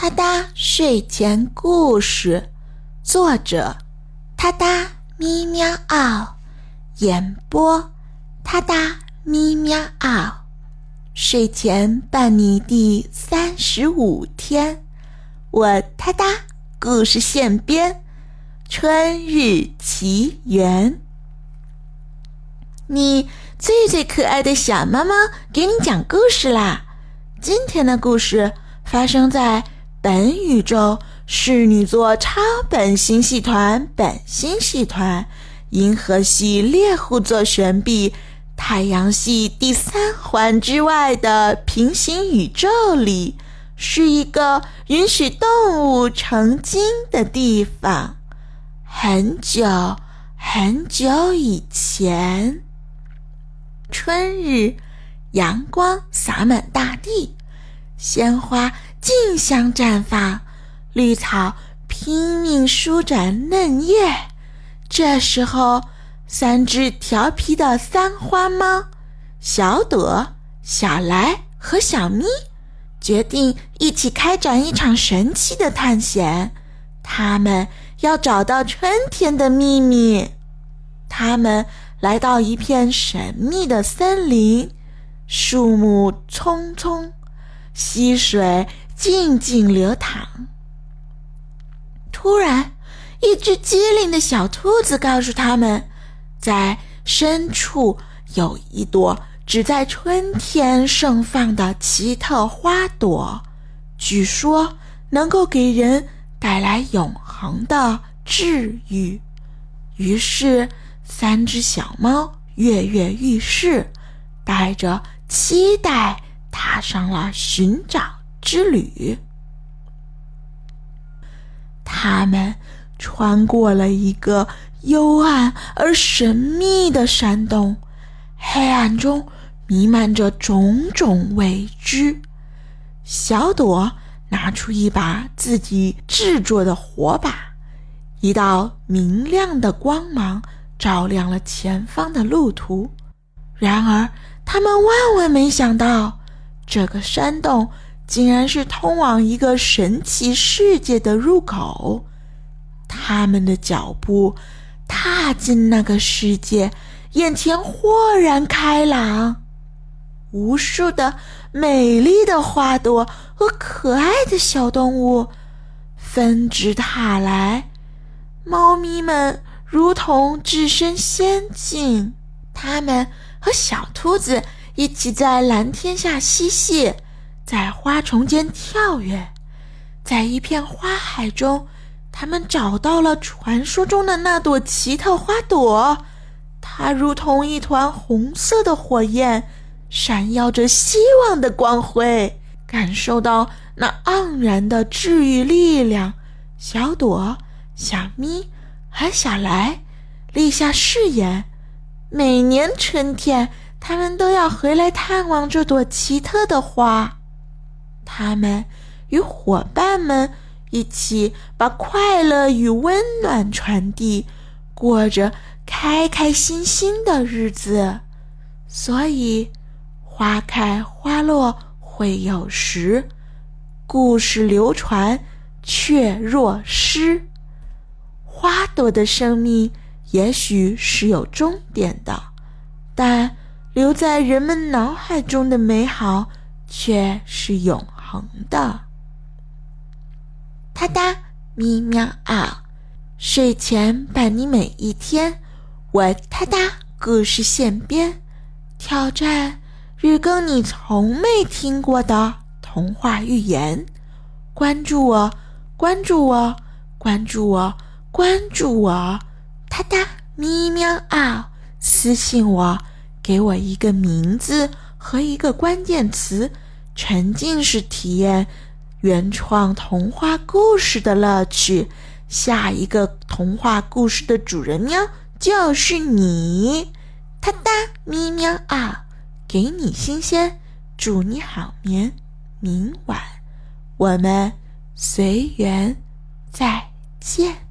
哒哒睡前故事，作者：哒哒咪喵嗷，演播：哒哒咪喵嗷。睡前伴你第三十五天，我哒哒故事现编，《春日奇缘》。你最最可爱的小猫猫，给你讲故事啦！今天的故事发生在。本宇宙侍女座超本星系团、本星系团、银河系猎户座旋臂、太阳系第三环之外的平行宇宙里，是一个允许动物成精的地方。很久很久以前，春日，阳光洒满大地。鲜花竞相绽放，绿草拼命舒展嫩叶。这时候，三只调皮的三花猫——小朵、小来和小咪，决定一起开展一场神奇的探险。他们要找到春天的秘密。他们来到一片神秘的森林，树木葱葱。溪水静静流淌。突然，一只机灵的小兔子告诉他们，在深处有一朵只在春天盛放的奇特花朵，据说能够给人带来永恒的治愈。于是，三只小猫跃跃欲试，带着期待。踏上了寻找之旅。他们穿过了一个幽暗而神秘的山洞，黑暗中弥漫着种种未知。小朵拿出一把自己制作的火把，一道明亮的光芒照亮了前方的路途。然而，他们万万没想到。这个山洞竟然是通往一个神奇世界的入口。他们的脚步踏进那个世界，眼前豁然开朗，无数的美丽的花朵和可爱的小动物纷至沓来。猫咪们如同置身仙境，它们和小兔子。一起在蓝天下嬉戏，在花丛间跳跃，在一片花海中，他们找到了传说中的那朵奇特花朵。它如同一团红色的火焰，闪耀着希望的光辉。感受到那盎然的治愈力量，小朵、小咪和小来立下誓言：每年春天。他们都要回来探望这朵奇特的花，他们与伙伴们一起把快乐与温暖传递，过着开开心心的日子。所以，花开花落会有时，故事流传却若诗。花朵的生命也许是有终点的，但。留在人们脑海中的美好，却是永疼的。哒哒咪喵啊，睡前伴你每一天。我哒哒故事现编，挑战日更你从没听过的童话寓言。关注我，关注我，关注我，关注我。哒哒咪喵啊，私信我。给我一个名字和一个关键词，沉浸式体验原创童话故事的乐趣。下一个童话故事的主人喵就是你，哒哒咪喵啊！给你新鲜，祝你好眠。明晚我们随缘再见。